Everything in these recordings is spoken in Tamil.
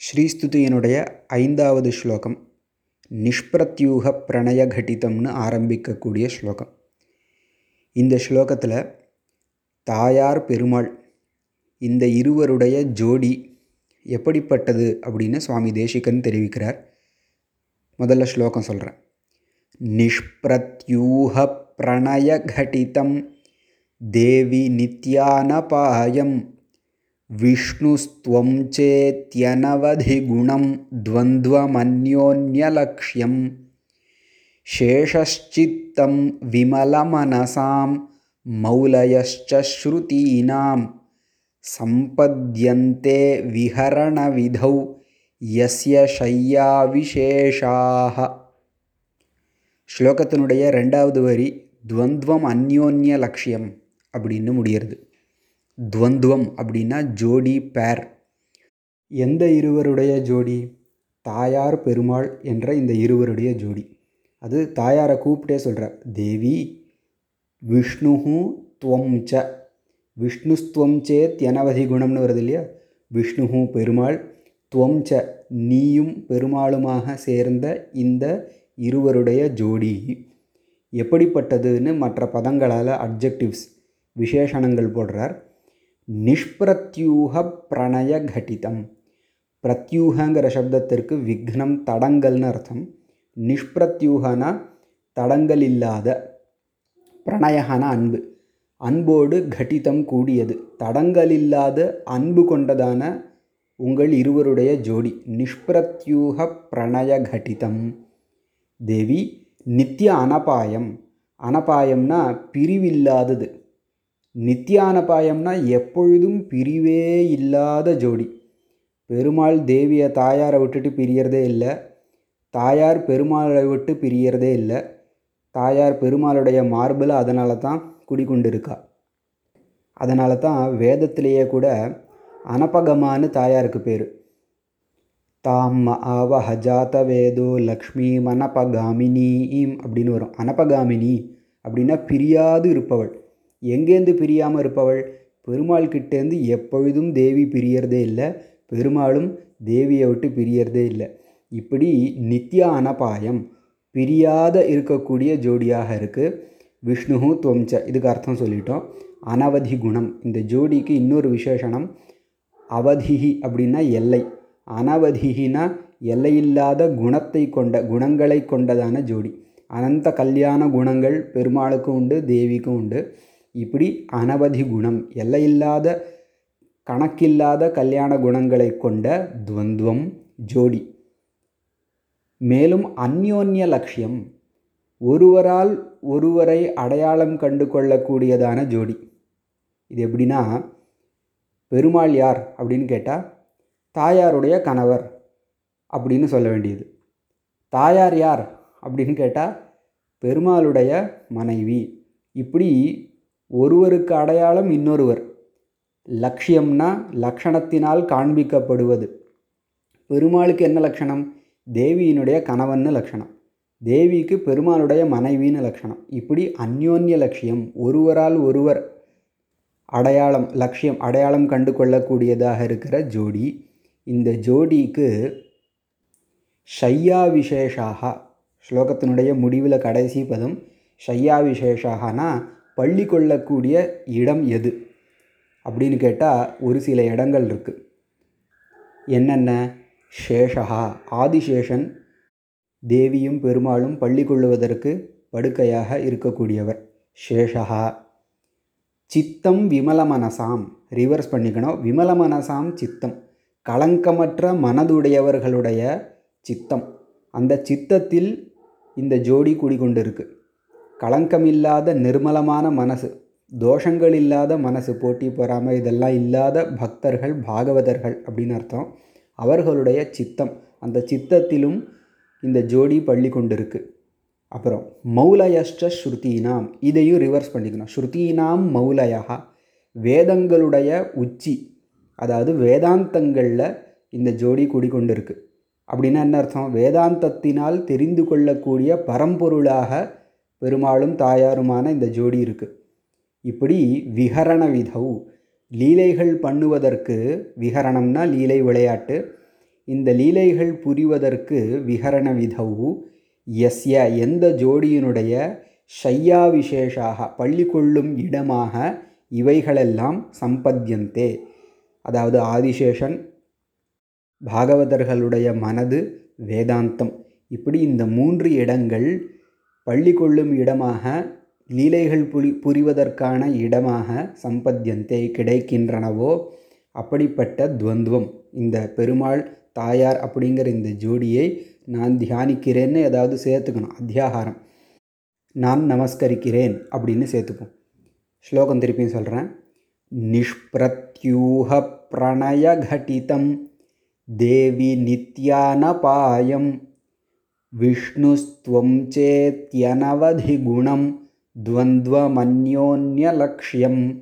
ஸ்ரீஸ்துதியினுடைய ஐந்தாவது ஸ்லோகம். நிஷ்பிரத்யூக பிரணய கடிதம்னு ஆரம்பிக்கக்கூடிய ஸ்லோகம். இந்த ஸ்லோகத்தில் தாயார் பெருமாள் இந்த இருவருடைய ஜோடி எப்படிப்பட்டது அப்படின்னு சுவாமி தேசிகன் தெரிவிக்கிறார். முதல்ல ஸ்லோகம் சொல்கிறேன் நிஷ்பிரத்யூக பிரணய கடிதம் தேவி நித்யானபாயம் विष्णुस्त्वं चेत्यनवधिगुणं द्वन्द्वमन्योन्यलक्ष्यं शेषश्चित्तं विमलमनसां मौलयश्च श्रुतीनां सम्पद्यन्ते विहरणविधौ यस्य शय्याविशेषाः ஸ்லோகத்தினுடைய ரெண்டாவது வரி துவந்த்வம் அந்யோன்ய லட்சியம் அப்படின்னு முடிகிறது துவந்துவம் அப்படின்னா ஜோடி பேர் எந்த இருவருடைய ஜோடி? தாயார் பெருமாள் என்ற இந்த இருவருடைய ஜோடி. அது தாயாரை கூப்பிட்டே சொல்கிறார் தேவி விஷ்ணு துவம் ச விஷ்ணுஸ்துவம் சேத் எனவதி குணம்னு வருது இல்லையா? விஷ்ணு பெருமாள் துவம் ச நீயும் பெருமாளுமாக சேர்ந்த இந்த இருவருடைய ஜோடி. எப்படிப்பட்டதுன்னு மற்ற பதங்களால் அப்ஜெக்டிவ்ஸ் விசேஷணங்கள் போடுறார். நிஷ்பிரத்யூக பிரணய கட்டிதம். பிரத்யூகங்கிற சப்தத்திற்கு விக்னம் தடங்கல்னு அர்த்தம். நிஷ்பிரத்யூகனா தடங்கள் இல்லாத பிரணயகன அன்பு. அன்போடு கட்டிதம் கூடியது. தடங்கள் இல்லாத அன்பு கொண்டதான உங்கள் இருவருடைய ஜோடி. நிஷ்பிரத்யூக பிரணய கட்டிதம். தேவி நித்திய அனபாயம். அனபாயம்னா பிரிவில்லாதது. நித்தியானபாயம்னா எப்பொழுதும் பிரிவே இல்லாத ஜோடி. பெருமாள் தேவியை தாயாரை விட்டுட்டு பிரியறதே இல்லை. தாயார் பெருமாளை விட்டு பிரியறதே இல்லை. தாயார் பெருமாளுடைய மார்பில் அதனால தான் குடிக்கொண்டு இருக்கா அதனால தான் வேதத்திலேயே கூட அனபகமானு தாயாருக்கு பேர். தாம் ஆவஹ ஜாத வேதோ லக்ஷ்மி மனபகாமினி அப்படின்னு வரும். அனபகாமினி அப்படின்னா பிரியாது இருப்பவள். எங்கேருந்து பிரியாமல் இருப்பவள்? பெருமாள் கிட்டேருந்து எப்பொழுதும் தேவி பிரியறதே இல்லை. பெருமாளும் தேவியை விட்டு பிரியறதே இல்லை. இப்படி நித்யா அனபாயம் பிரியாத இருக்கக்கூடிய ஜோடியாக இருக்குது விஷ்ணுஹு துவம்ச இதுக்கு அர்த்தம் சொல்லிட்டோம். அனவதி குணம் இந்த ஜோடிக்கு இன்னொரு விசேஷனம் அவதிஹி அப்படின்னா எல்லை. அனவதிகினா எல்லையில்லாத குணத்தை கொண்ட குணங்களை கொண்டதான ஜோடி. அனந்த கல்யாண குணங்கள் பெருமாளுக்கும் உண்டு தேவிக்கும் உண்டு. இப்படி அனவதி குணம் எல்லையில்லாத கணக்கில்லாத கல்யாண குணங்களை கொண்ட துவந்துவம் ஜோடி. மேலும் அந்யோன்ய லட்சியம் ஒருவரால் ஒருவரை அடையாளம் கண்டு கொள்ளக்கூடியதான ஜோடி. இது எப்படின்னா பெருமாள் யார் அப்படின்னு கேட்டால் தாயாருடைய கணவர் அப்படின்னு சொல்ல வேண்டியது. தாயார் யார் அப்படின்னு கேட்டால் பெருமாளுடைய மனைவி. இப்படி ஒருவருக்கு அடையாளம் இன்னொருவர். லட்சியம்னா லக்ஷணத்தினால் காண்பிக்கப்படுவது. பெருமாளுக்கு என்ன லட்சணம்? தேவியினுடைய கணவன்னு லட்சணம். தேவிக்கு பெருமாளுடைய மனைவின்னு லட்சணம். இப்படி அந்யோன்ய லட்சியம் ஒருவரால் ஒருவர் அடையாளம் லட்சியம் அடையாளம் கண்டு கொள்ளக்கூடியதாக இருக்கிற ஜோடி இந்த ஜோடிக்கு ஷையா விசேஷாக ஸ்லோகத்தினுடைய முடிவில் கடைசி பதம் ஷையா விசேஷாகனா பள்ளி கொள்ளக்கூடிய இடம் எது? அப்படின்னு கேட்டால் ஒரு சில இடங்கள் இருக்குது என்னென்ன? சேஷகா ஆதிசேஷன் தேவியும் பெருமாளும் பள்ளி கொள்ளுவதற்கு படுக்கையாக இருக்கக்கூடியவர். சேஷகா. சித்தம் விமலமனசாம். ரிவர்ஸ் பண்ணிக்கணும். விமல மனசாம் சித்தம். களங்கமற்ற மனதுடையவர்களுடைய சித்தம். அந்த சித்தத்தில் இந்த ஜோடி குடிகொண்டிருக்கு களங்கமில்லாத நிர்மலமான மனசு தோஷங்கள் இல்லாத மனசு போட்டி பொறாமை இதெல்லாம் இல்லாத பக்தர்கள் பாகவதர்கள் அப்படின்னு அர்த்தம். அவர்களுடைய சித்தம். அந்த சித்தத்திலும் இந்த ஜோடி பள்ளி கொண்டிருக்கு. அப்புறம் மௌலயஷ்ட ஸ்ருதீனாம். இதையும் ரிவர்ஸ் பண்ணிக்கணும். ஸ்ருதீனாம் மௌலயா வேதங்களுடைய உச்சி அதாவது வேதாந்தங்களில் இந்த ஜோடி குடிக்கொண்டிருக்கு அப்படின்னா என்ன அர்த்தம்? வேதாந்தத்தினால் தெரிந்து கொள்ளக்கூடிய பரம்பொருளாக பெருமாளும் தாயாருமான இந்த ஜோடி இருக்குது இப்படி விஹரண விதவு லீலைகள் பண்ணுவதற்கு விகரணம்னா லீலை விளையாட்டு. இந்த லீலைகள் புரிவதற்கு விகரண விதவு எஸ்ய எந்த ஜோடியினுடைய ஷையா விசேஷாக பள்ளி கொள்ளும் இடமாக இவைகளெல்லாம் சம்பத்தியந்தே. அதாவது ஆதிசேஷன் பாகவதர்களுடைய மனது வேதாந்தம். இப்படி இந்த மூன்று இடங்கள் பள்ளி கொள்ளும் இடமாக லீலைகள் புரி புரிவதற்கான இடமாக சம்பத்தியந்தே கிடைக்கின்றனவோ அப்படிப்பட்ட துவந்துவம். இந்த பெருமாள் தாயார் அப்படிங்கிற இந்த ஜோடியை நான் தியானிக்கிறேன்னு ஏதாவது சேர்த்துக்கணும். அத்தியாகாரம். நான் நமஸ்கரிக்கிறேன் அப்படின்னு சேர்த்துப்போம். ஸ்லோகம் திருப்பியும் சொல்கிறேன் நிஷ்பிரத்யூக பிரணயகட்டிதம் தேவி நித்யானபாயம் विष्णुस्त्वं चेत्यनवधिगुणं द्वन्द्वमन्योन्यलक्ष्यं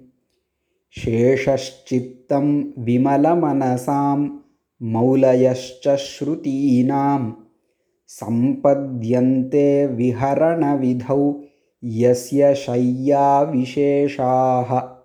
शेषश्चित्तं विमलमनसां मौलयश्च श्रुतीनां सम्पद्यन्ते विहरणविधौ यस्य शय्याविशेषाः।